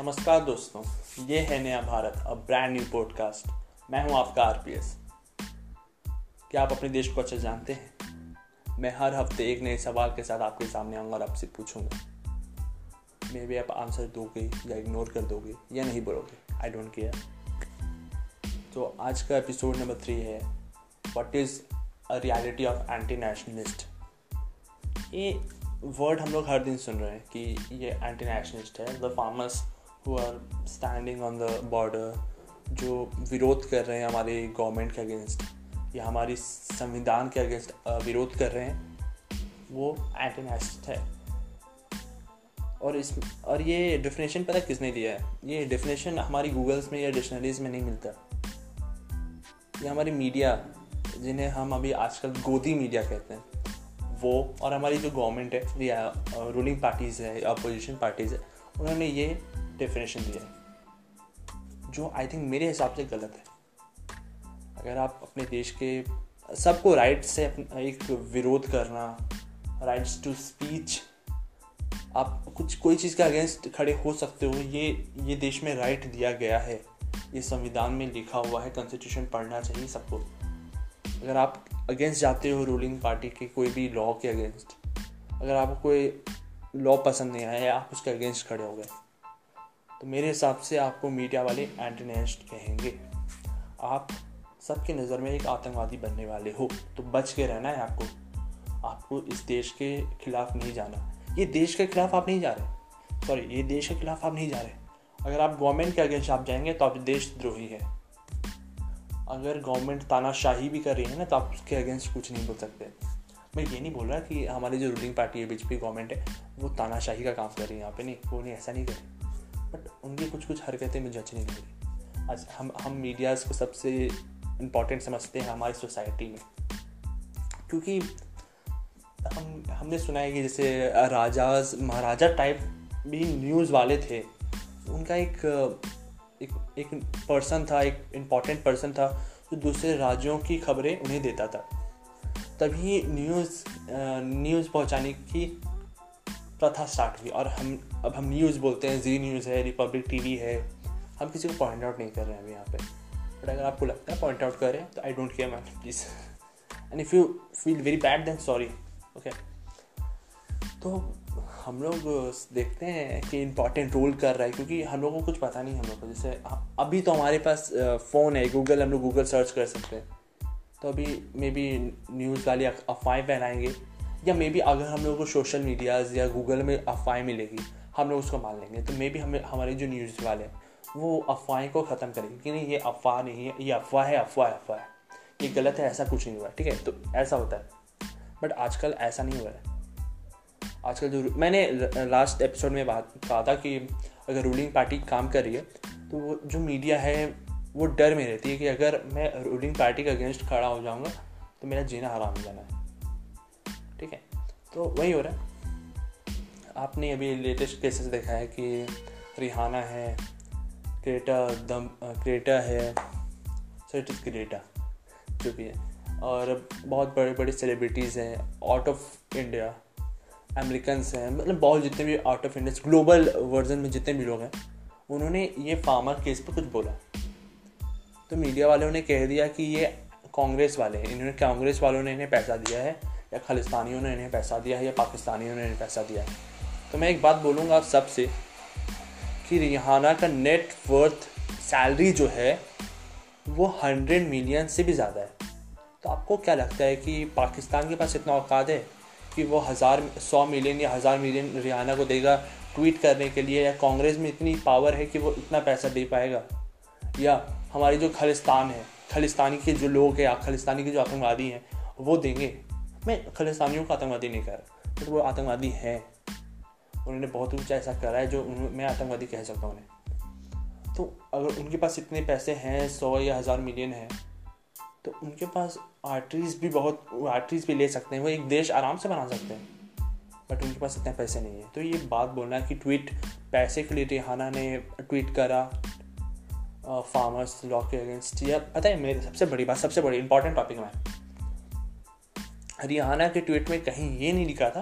नमस्कार दोस्तों, ये है नया Bharat a brand new podcast मैं हूँ आपका आरपीएस क्या आप अपने देश को अच्छे जानते हैं? मैं हर हफ़्ते एक नए सवाल के साथ आपके सामने आऊँगा और आपसे पूछूँगा। मे भी आप आंसर दोगे या इग्नोर कर दोगे या नहीं बोलोगे आई डोंट केयर तो आज का एपिसोड नंबर थ्री है what is a reality of anti nationalist ये वर्ड हम लोग हर दिन सुन रहे हैं कि ये एंटी नेशनलिस्ट है the farmers who are standing on the border जो विरोध कर रहे हैं हमारे गवर्नमेंट के अगेंस्ट या हमारी संविधान के अगेंस्ट विरोध कर रहे हैं, वो एंटी नेशनलिस्ट है। और इस, और ये डेफिनेशन पता किसने दिया है? ये डेफिनेशन हमारी गूगल्स में या डिक्शनरीज में नहीं मिलता। ये हमारी मीडिया जिन्हें हम अभी आजकल गोदी मीडिया कहते हैं, वो और हमारी जो गवर्नमेंट है, या रूलिंग पार्टीज़ है अपोजिशन पार्टीज़ है, उन्होंने ये डेफिनेशन दिया है, जो आई थिंक मेरे हिसाब से गलत है। अगर आप अपने देश के सबको राइट से एक विरोध करना राइट्स टू स्पीच आप कुछ, कोई चीज़ के अगेंस्ट खड़े हो सकते हो, ये ये देश में राइट दिया गया है। ये संविधान में लिखा हुआ है कॉन्स्टिट्यूशन पढ़ना चाहिए सबको। अगर आप अगेंस्ट जाते हो रूलिंग पार्टी के, कोई भी लॉ के अगेंस्ट अगर आपको कोई लॉ पसंद नहीं आया, आप उसके अगेंस्ट खड़े हो गए। तो मेरे हिसाब से आपको मीडिया वाले एंटीनेस्ट कहेंगे। आप सबकी नज़र में एक आतंकवादी बनने वाले हो तो बच के रहना है आपको। आपको इस देश के खिलाफ नहीं जाना। ये देश के खिलाफ आप नहीं जा रहे। सॉरी ये देश के खिलाफ आप नहीं जा रहे। अगर आप गवर्नमेंट के अगेंस्ट आप जाएँगे तो आप देशद्रोही है। अगर गवर्नमेंट तानाशाही भी कर रही है ना तो आप उसके अगेंस्ट कुछ नहीं बोल सकते। मैं ये नहीं बोल रहा कि हमारी जो रूलिंग पार्टी है बीजेपी गवर्नमेंट है, वो तानाशाही का काम कर रही है यहाँ पे। नहीं, वो नहीं, ऐसा नहीं कर रही। बट उनकी कुछ कुछ हरकतें मुझे अच्छी नहीं लगी। आज हम हम मीडियाज़ को सबसे इंपॉर्टेंट समझते हैं हमारी सोसाइटी में। क्योंकि हम, हमने सुना है कि जैसे राजा महाराजा टाइप भी न्यूज़ वाले थे। उनका एक एक एक पर्सन था, एक इंपॉर्टेंट पर्सन था, जो दूसरे राज्यों की खबरें उन्हें देता था। तभी न्यूज़ न्यूज़ पहुँचाने की प्रथा स्टार्ट हुई और हम अब हम न्यूज़ बोलते हैं जी न्यूज़ है रिपब्लिक टीवी है। हम किसी को पॉइंट आउट नहीं कर रहे हैं अभी यहाँ पे। बट अगर आपको लगता है पॉइंट आउट करें तो I don't care ma'am please and if you feel very bad then sorry okay तो हम लोग देखते हैं कि इंपॉर्टेंट रोल कर रहा है, क्योंकि हम लोगों को कुछ पता नहीं हम लोग को। जैसे अभी तो हमारे पास फ़ोन है गूगल हम लोग गूगल सर्च कर सकते हैं। तो अभी मे बी न्यूज़ वाली अफवाहें फैलाएँगे, या मे बी अगर हम लोग को सोशल मीडियाज़ या गूगल में अफवाहें मिलेगी हम लोग उसको मान लेंगे। तो मे बी हमें, हमारे जो न्यूज़ वाले हैं, वो अफवाहें को ख़त्म करेंगे कि नहीं, ये अफवाह नहीं है, ये अफवाह है अफवाह है अफवाह है। ये गलत है, ऐसा कुछ नहीं हुआ, ठीक है? तो ऐसा होता है। बट आजकल ऐसा नहीं हुआ है। आजकल जो, मैंने लास्ट एपिसोड में बात, कहा था कि अगर रूलिंग पार्टी काम कर रही है तो वो जो मीडिया है, वो डर में रहती है कि अगर मैं रूलिंग पार्टी के अगेंस्ट खड़ा हो जाऊँगा तो मेरा जीना हराम हो जाना है। ठीक है? तो वही हो रहा है। आपने अभी लेटेस्ट केसेस देखा है कि रिहाना है, क्रेटा दम, क्रेटा है सो इट इज़ क्रेटा, जो भी है। और बहुत बड़े बड़े सेलिब्रिटीज़ हैं आउट ऑफ़ इंडिया अमेरिकन्स हैं मतलब बहुत जितने भी out of India global version में जितने भी लोग हैं, उन्होंने ये फार्मर केस पर कुछ बोला। तो मीडिया वालों ने कह दिया कि ये कांग्रेस वाले हैं। इन्होंने कांग्रेस वालों ने इन्हें पैसा दिया है, या खालिस्तानियों ने इन्हें पैसा दिया है, या पाकिस्तानियों ने इन्हें पैसा दिया है। तो मैं एक बात बोलूँगा आप सबसे कि रिहाना का नेट वर्थ सैलरी जो है, वो हंड्रेड मिलियन से भी ज़्यादा है। तो आपको क्या लगता है कि पाकिस्तान के पास इतना औकात है कि वो हज़ार, सौ मिलियन या हज़ार मिलियन रिहाना को देगा ट्वीट करने के लिए, या कांग्रेस में इतनी पावर है कि वो इतना पैसा दे पाएगा? या हमारी जो खालिस्तान है, खालिस्तानी के जो लोग हैं, खालिस्तानी के जो आतंकवादी हैं, वो देंगे? मैं खालिस्तानियों को आतंकवादी नहीं कर रहा, बट वो आतंकवादी हैं। उन्होंने बहुत ऊँचा ऐसा करा है जो मैं आतंकवादी कह सकता हूँ उन्हें। तो अगर उनके पास इतने पैसे हैं, सौ या हज़ार मिलियन है तो उनके पास आर्टरीज भी बहुत आर्टरीज भी ले सकते हैं, वो एक देश आराम से बना सकते हैं। बट उनके पास इतने पैसे नहीं है। तो ये बात बोलना कि ट्वीट पैसे के लिए रिहाना ने ट्वीट करा फार्मर्स लॉ के अगेंस्ट या पता है, मेरी सबसे बड़ी बात, सबसे बड़ी इंपॉर्टेंट टॉपिक में। रिहाना के ट्वीट में कहीं ये नहीं लिखा था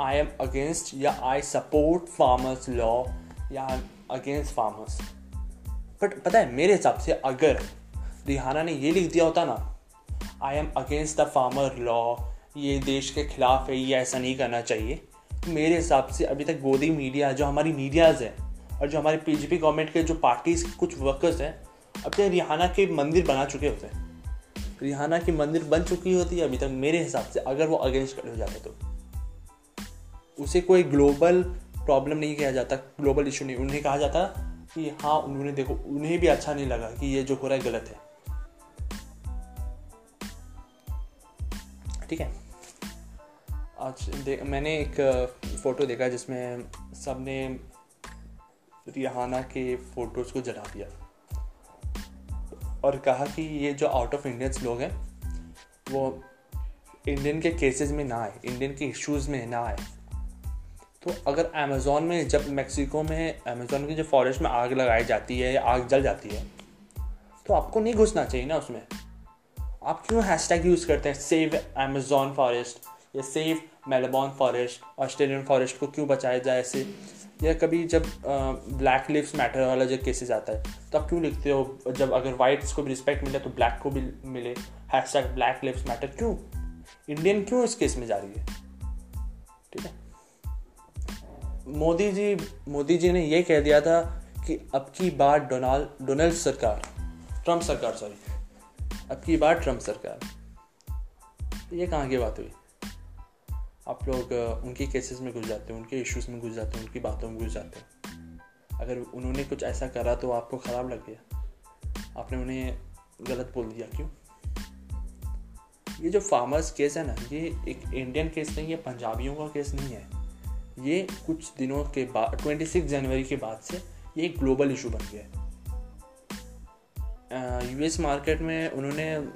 आई एम अगेंस्ट या आई सपोर्ट फार्मर्स लॉ या अगेंस्ट फार्मर्स बट पता है, मेरे हिसाब से अगर रिहाना ने ये लिख दिया होता ना I am against the farmer law ये देश के खिलाफ है, ये ऐसा नहीं करना चाहिए। तो मेरे हिसाब से अभी तक गोदी मीडिया जो हमारी मीडियाज़ है, और जो हमारे पीजीपी गवर्नमेंट के जो पार्टीज़ कुछ वर्कर्स हैं, अब तक रिहाना के मंदिर बना चुके होते हैं। रिहाना की मंदिर बन चुकी होती है अभी तक, मेरे हिसाब से अगर वो अगेंस्ट हो जाते तो। उसे कोई ग्लोबल प्रॉब्लम नहीं किया जाता ग्लोबल इशू नहीं। उन्हें कहा जाता कि हाँ उन्होंने देखो, उन्हें भी अच्छा नहीं लगा कि ये जो हो रहा है गलत है। ठीक है? आज देख मैंने एक फ़ोटो देखा जिसमें सबने रिहाना के फ़ोटोज़ को जला दिया। और कहा कि ये जो आउट ऑफ़ इंडियंस लोग हैं, वो इंडियन के केसेस में ना आए इंडियन के इश्यूज़ में ना आए। तो अगर अमेज़ोन में, जब मैक्सिको में अमेज़ोन की जो फॉरेस्ट में आग लगाई जाती है या आग जल जाती है तो आपको नहीं घुसना चाहिए ना उसमें। आप क्यों हैशटैग यूज़ करते हैं? सेव अमेज़ोन फॉरेस्ट या save Melbourne forest Australian forest को क्यों बचाया जाए ऐसे? या कभी जब ब्लैक लिव्स मैटर वाला जब केसेस आता है तो आप क्यों लिखते हो? जब अगर वाइट्स को भी रिस्पेक्ट मिले तो ब्लैक को भी मिले। Hash tag black lives matter क्यों? इंडियन क्यों इस केस में जा रही है? ठीक है? मोदी जी मोदी जी ने ये कह दिया था कि अब की बार डोनाल्ड डोनाल्ड सरकार ट्रंप सरकार सॉरी अब की बार ट्रंप सरकार। ये कहाँ की बात हुई? आप लोग उनके केसेस में घुस जाते हैं, उनके इश्यूज़ में घुस जाते हैं, उनकी बातों में घुस जाते हैं। अगर उन्होंने कुछ ऐसा करा तो आपको ख़राब लग गया। आपने उन्हें गलत बोल दिया, क्यों? ये जो फार्मर्स केस है ना, ये एक इंडियन केस नहीं है, पंजाबियों का केस नहीं है। ये कुछ दिनों के बाद ट्वेंटी सिक्स जनवरी के बाद से ये एक ग्लोबल इशू बन गया है। यूएस मार्केट में उन्होंने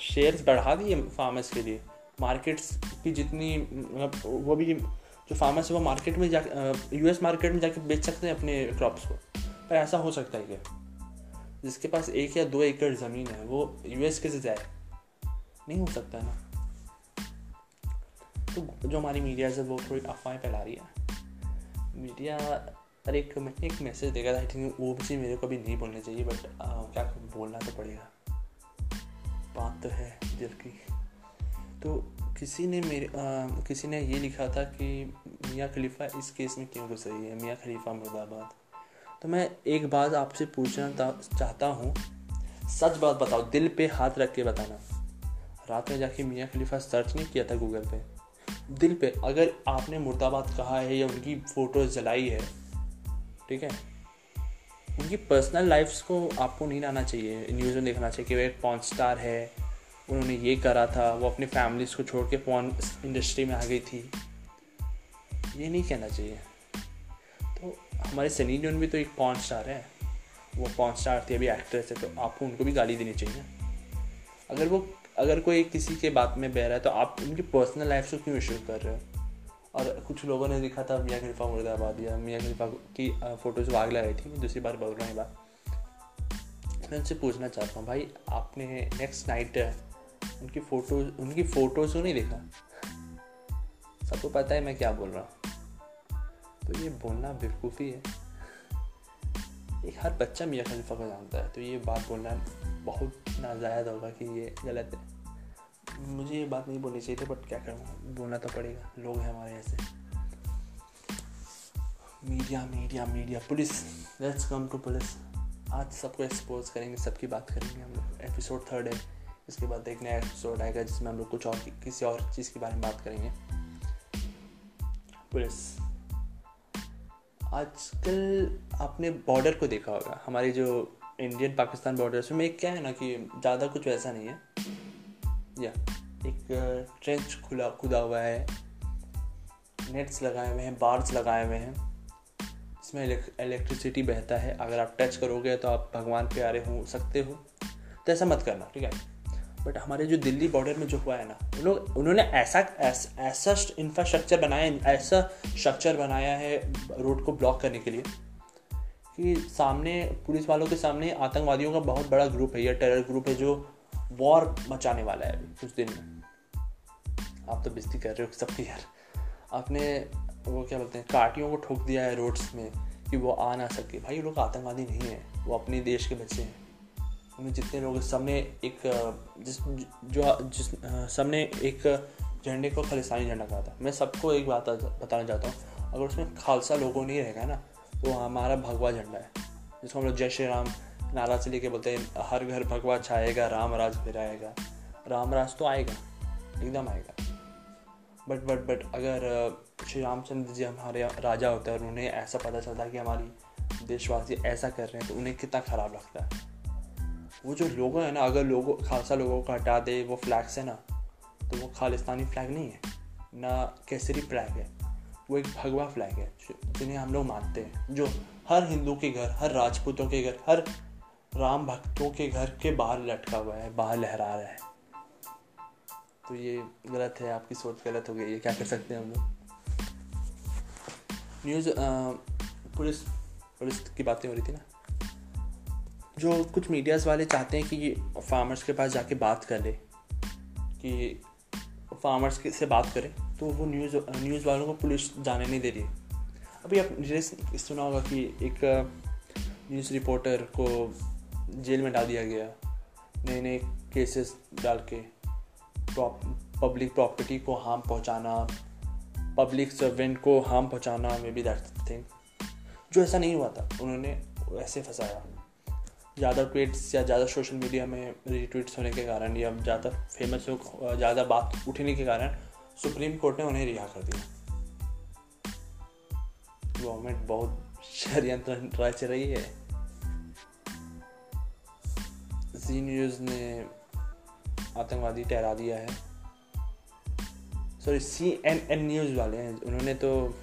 शेयर्स बढ़ा दिए फार्मर्स के लिए। मार्केट्स की जितनी मतलब वो भी, जो फार्मर्स है वो मार्केट में जा यूएस मार्केट में जाके बेच सकते हैं अपने क्रॉप्स को। पर ऐसा हो सकता है क्या? जिसके पास एक या दो एकड़ ज़मीन है, वो यूएस के से जाए। नहीं हो सकता ना। तो जो हमारी मीडिया है वो थोड़ी अफवाहें फैला रही है। मीडिया अरे एक मैंने एक मैसेज देखा था आई थिंक वो भी मेरे को भी नहीं बोलना चाहिए बट क्या बोलना तो पड़ेगा। बात तो है दिल की। तो किसी ने मेरे आ, किसी ने ये लिखा था कि मियाँ खलीफा इस केस में क्यों घुस रही है? मियाँ खलीफा मुर्दाबाद। तो मैं एक बात आपसे पूछना चाहता हूँ। सच बात बताओ दिल पे हाथ रख के बताना। रात में जाके मियाँ खलीफा सर्च नहीं किया था गूगल पे? दिल पे, अगर आपने मुर्दाबाद कहा है या उनकी फ़ोटोज़ जलाई है, ठीक है? उनकी पर्सनल लाइफ्स को आपको नहीं लाना चाहिए। न्यूज़ में देखना चाहिए कि वो एक पॉन स्टार है, उन्होंने ये करा था, वो अपनी फैमिलीज़ को छोड़ के फ़ोन इंडस्ट्री में आ गई थी। ये नहीं कहना चाहिए। तो हमारे सनी लियोन भी तो एक पॉन स्टार है। वो पॉन स्टार थी, अभी एक्ट्रेस है तो आपको उनको भी गाली देनी चाहिए। अगर वो अगर कोई किसी के बात में बह रहा है तो आप उनकी पर्सनल लाइफ से क्यों इशू कर रहे हो? और कुछ लोगों ने दिखा था मियाँ खलीफा मुर्दाबाद या मियाँ खलीफा की फ़ोटोज़ आग लगाई थी दूसरी बार बोल रहा हूँ बात। मैं उनसे पूछना चाहता हूँ, भाई आपने नेक्स्ट नाइट उनकी फ़ोटो उनकी फ़ोटोज़ नहीं देखा? सबको पता है मैं क्या बोल रहा हूँ। तो ये बोलना बेवकूफ़ी है। एक हर बच्चा मियाँ खलीफा को जानता है तो ये बात बोलना बहुत नाजायद होगा कि ये गलत है। मुझे ये बात नहीं बोलनी चाहिए थी बट क्या करूँ? बोलना तो पड़ेगा। लोग हैं हमारे ऐसे। Media media media police let's come to police आज सबको एक्सपोज करेंगे, सबकी बात करेंगे हम लोग। एपिसोड थर्ड है। इसके बाद एक नया एपिसोड आएगा, जिसमें हम लोग कुछ और, किसी और चीज़ के बारे में बात करेंगे। पुलिस आजकल आपने बॉर्डर को देखा होगा। हमारी जो इंडियन पाकिस्तान बॉर्डर में क्या है ना कि ज़्यादा कुछ वैसा नहीं है। या एक ट्रेंच खुला, खुदा हुआ है। नेट्स लगाए हुए हैं बार्स लगाए हुए हैं। इसमें इलेक्ट्रिसिटी बहता है। अगर आप टच करोगे तो आप भगवान प्यारे हो सकते हो। तो ऐसा मत करना, ठीक है? बट हमारे जो दिल्ली बॉर्डर में जो हुआ है ना, उन लोग, उन्होंने ऐसा ऐसा इंफ्रास्ट्रक्चर बनाया, ऐसा स्ट्रक्चर बनाया है रोड को ब्लॉक करने के लिए। कि सामने, पुलिस वालों के सामने आतंकवादियों का बहुत बड़ा ग्रुप है, या टेरर ग्रुप है जो वॉर मचाने वाला है अभी, कुछ दिन में। आप तो बिस्ती कर रहे हो सबकी यार। आपने वो क्या बोलते हैं, काटियों को ठोक दिया है रोड्स में कि वो आ ना सके। भाई लोग आतंकवादी नहीं है, वो अपने देश के बच्चे हैं। उन्हें जितने लोग सबने एक, जिस, जो, जिस सबने एक झंडे को खालिस्तानी झंडा कहा था। मैं सबको एक बात, बताना चाहता हूँ, अगर उसमें खालसा लोगों नहीं रहेगा ना वो हमारा भगवा झंडा है। जिसको हम लोग जय श्री राम नारा से लेके बोलते हैं, हर घर भगवा छाएगा, राम राज फिर आएगा राम राज तो आएगा, एकदम आएगा। बट बट बट अगर श्री रामचंद्र जी हमारे राजा होते हैं और उन्हें ऐसा पता चलता है कि हमारी देशवासी ऐसा कर रहे हैं तो उन्हें कितना ख़राब लगता है। वो जो लोगो है ना, अगर लोगों, खालसा लोगों को हटा दे, वो फ्लैग्स है ना तो वो खालिस्तानी फ्लैग नहीं है। ना केसरी फ्लैग है। वो एक भगवा फ्लैग है जिन्हें हम लोग मानते हैं, जो हर हिंदू के घर, हर राजपूतों के घर, हर राम भक्तों के घर के बाहर लटका हुआ है, बाहर लहरा रहा है। तो ये गलत है, आपकी सोच गलत हो गई है, क्या कर सकते हैं हम लोग? न्यूज़ पुलिस पुलिस की बातें हो रही थी ना? जो कुछ मीडियाज़ वाले चाहते हैं कि फार्मर्स के पास जाके बात कर ले, कि फार्मर्स से बात करें तो वो न्यूज़ न्यूज़ वालों को पुलिस जाने नहीं दे रही है। अभी आप सुना होगा कि एक न्यूज़ रिपोर्टर को जेल में डाल दिया गया। नए नए केसेस डाल के पब्लिक प्रॉपर्टी को हार्म पहुंचाना पब्लिक सर्वेंट को हार्म पहुंचाना मे बी दैट थिंग जो ऐसा नहीं हुआ था, उन्होंने ऐसे फंसाया। ज़्यादा ट्वीट्स या ज़्यादा सोशल मीडिया में रीट्वीट्स होने के कारण या ज़्यादा फ़ेमस हो, ज़्यादा बात उठने के कारण सुप्रीम कोर्ट ने उन्हें रिहा कर दिया। गवर्नमेंट बहुत षडयंत्र रच रही है। जी न्यूज़ ने आतंकवादी ठहरा दिया है। Sorry C N N news वाले हैं, उन्होंने तो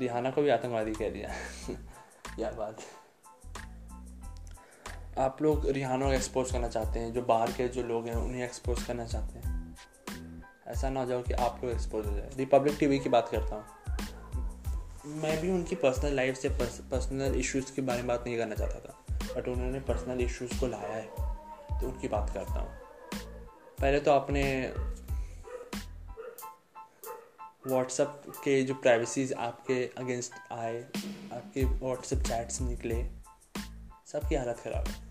रिहाना को भी आतंकवादी कह दिया। यार बात। आप लोग रिहाना को एक्सपोज करना चाहते हैं, जो बाहर के जो लोग हैं, उन्हें एक्सपोज करना चाहते हैं। ऐसा ना हो जाओ कि आप लोग एक्सपोज हो जाए। रिपब्लिक टीवी की बात करता हूँ। मैं भी उनकी पर्सनल लाइफ से पर्सनल इश्यूज़ के बारे में बात नहीं करना चाहता था। बट उन्होंने पर्सनल इश्यूज़ को लाया है तो उनकी बात करता हूँ। पहले तो आपने व्हाट्सअप के जो प्राइवेसीज आपके अगेंस्ट आए, आपके व्हाट्सएप चैट्स निकले, सबकी हालत ख़राब है।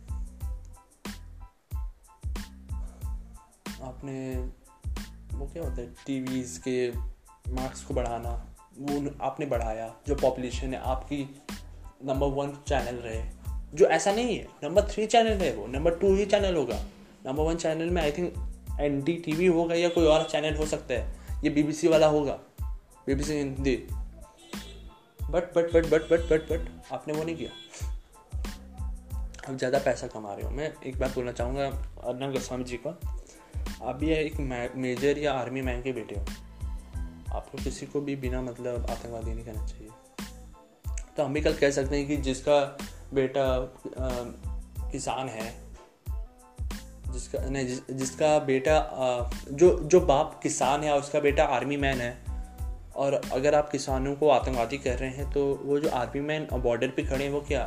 आपने वो क्या होता है टीवीज़ के मार्क्स को बढ़ाना, वो आपने बढ़ाया, जो पॉपुलेशन है, आपकी नंबर वन चैनल रहे। जो ऐसा नहीं है नंबर थ्री चैनल है वो नंबर टू ही चैनल होगा। नंबर वन चैनल में I think N D T V होगा या कोई और चैनल हो सकता है, ये बी बी सी वाला होगा B B C Hindi. But but but but but but but आपने वो नहीं किया। आप ज़्यादा पैसा कमा रहे हो। मैं एक बात बोलना चाहूँगा, अर्नब गोस्वामी जी को। आप भी एक मेजर या आर्मी मैन के बेटे हो। आपको किसी को भी बिना मतलब आतंकवादी नहीं करना चाहिए। तो हम भी कल कह सकते हैं कि जिसका बेटा किसान है जिसका नहीं जिस, जिसका बेटा जो जो बाप किसान है उसका बेटा आर्मी मैन है और अगर आप किसानों को आतंकवादी कर रहे हैं तो वो जो आर्मी मैन बॉर्डर पे खड़े हैं वो क्या?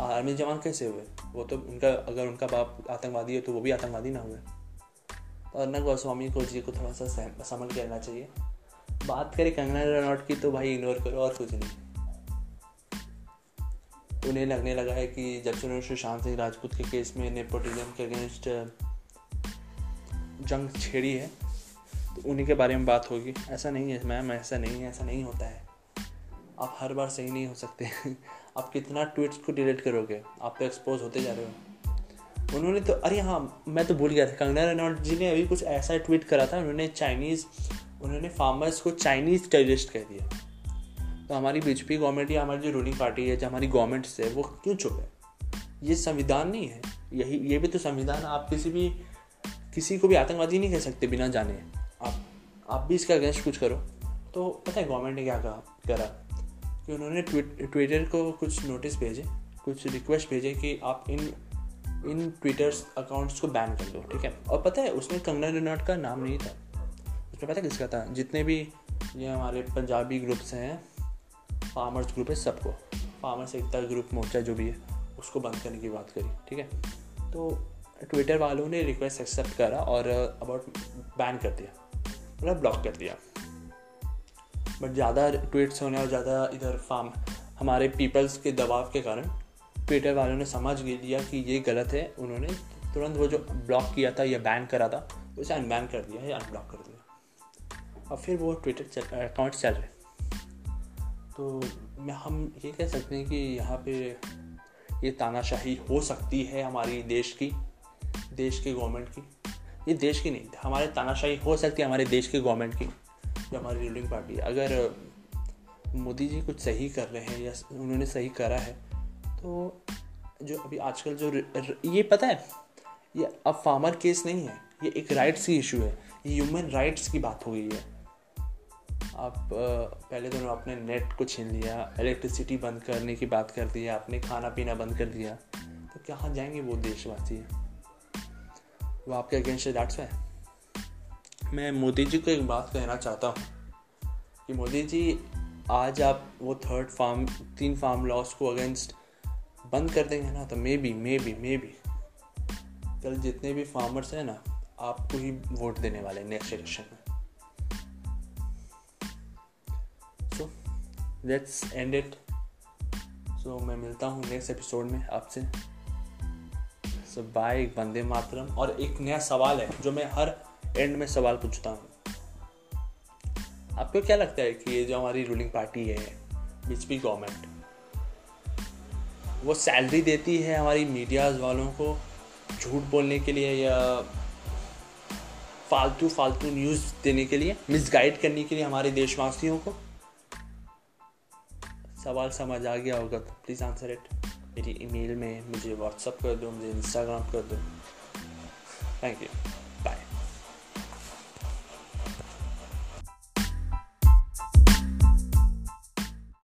आर्मी जवान कैसे हुए? वो तो उनका अगर उनका बाप आतंकवादी है तो वो भी आतंकवादी ना हुए। अर्नब गोस्वामी को जी को थोड़ा सा समझ करना चाहिए। बात करें कंगना रनौट की तो भाई इग्नोर करो, और कुछ नहीं। उन्हें लगने लगा है कि जब से उन्होंने सुशांत सिंह राजपूत के केस में नेपोटिज्म के अगेंस्ट जंग छेड़ी है तो उन्हीं के बारे में बात होगी। ऐसा नहीं है मैम, ऐसा नहीं है, ऐसा नहीं होता है। आप हर बार सही नहीं हो सकते। आप कितना ट्वीट्स को डिलीट करोगे? आप तो एक्सपोज होते जा रहे हो। उन्होंने तो अरे हाँ मैं तो भूल गया था, कंगना रनौत जी ने अभी कुछ ऐसा ट्वीट करा था, उन्होंने चाइनीज़, उन्होंने फार्मर्स को चाइनीज़ टेररिस्ट कह दिया। तो हमारी बीजेपी गवर्नमेंट या हमारी जो रूलिंग पार्टी है, जो हमारी गवर्नमेंट्स है, वो क्यों चुप है? ये संविधान नहीं है। यही, ये भी तो संविधान, आप किसी भी, किसी को भी आतंकवादी नहीं कह सकते बिना जाने। आप आप भी इसके अगेंस्ट कुछ करो। तो पता है गवर्नमेंट ने क्या कहा, करा? कि उन्होंने ट्विटर को कुछ नोटिस भेजे, कुछ रिक्वेस्ट भेजे कि आप इन इन ट्विटर्स अकाउंट्स को बैन कर दो, ठीक है? और पता है, उसमें कंगना रनौत का नाम नहीं था। उसमें पता किसका था? जितने भी ये हमारे पंजाबी ग्रुप्स हैं, फार्मर्स ग्रुप है सबको। फार्मर्स एकता ग्रुप, मोर्चा जो भी है, उसको बंद करने की बात करी, ठीक है? तो ट्विटर वालों ने रिक्वेस्ट एक्सेप्ट करा और अबाउट बैन कर दिया मतलब ब्लॉक कर दिया। बट ज़्यादा ट्वीट्स होने और ज़्यादा इधर फार्म, हमारे पीपल्स के दबाव के कारण ट्विटर वालों ने समझ लिया कि ये गलत है। उन्होंने तुरंत वो जो ब्लॉक किया था, या बैन करा था, उसे अनबैन कर दिया, या अनब्लॉक कर दिया। और फिर वो ट्विटर अकाउंट चल रहे। तो हम ये कह सकते हैं कि यहाँ पे ये तानाशाही हो सकती है हमारी देश की देश की गवर्नमेंट की। ये देश की नहीं, हमारे तानाशाही हो सकती है हमारे देश की गवर्नमेंट की, जो हमारी रूलिंग पार्टी है। अगर मोदी जी कुछ सही कर रहे हैं, या उन्होंने सही करा है तो जो अभी आजकल जो र, र, ये पता है ये अब फार्मर केस नहीं है ये एक राइट्स की इशू है ये ह्यूमन राइट्स की बात हो गई है। आप पहले तो आपने नेट को छीन लिया इलेक्ट्रिसिटी बंद करने की बात कर दी आपने खाना पीना बंद कर दिया तो कहाँ जाएँगे वो देशवासी? वो आपके अगेंस्ट दैट्स है मैं मोदी जी को एक बात कहना चाहता हूँ कि मोदी जी आज आप वो थर्ड फार्म तीन फार्म लॉस को अगेंस्ट बंद कर देंगे ना तो maybe maybe maybe कल जितने भी फार्मर्स हैं ना, आपको ही वोट देने वाले नेक्स्ट इलेक्शन में। So let's end it so मैं मिलता हूँ नेक्स्ट एपिसोड में आपसे। सो बाय एक बंदे मातरम। और एक नया सवाल है, जो मैं हर एंड में सवाल पूछता हूँ। आपको क्या लगता है कि ये जो हमारी रूलिंग पार्टी है बीजेपी गवर्नमेंट वो सैलरी देती है हमारी मीडियाज वालों को झूठ बोलने के लिए या फालतू फालतू न्यूज़ देने के लिए मिसगाइड करने के लिए हमारे देशवासियों को। सवाल समझ आ गया होगा तो प्लीज़ आंसर इट मेरी ईमेल में मुझे व्हाट्सअप कर दो, मुझे इंस्टाग्राम कर दो। Thank you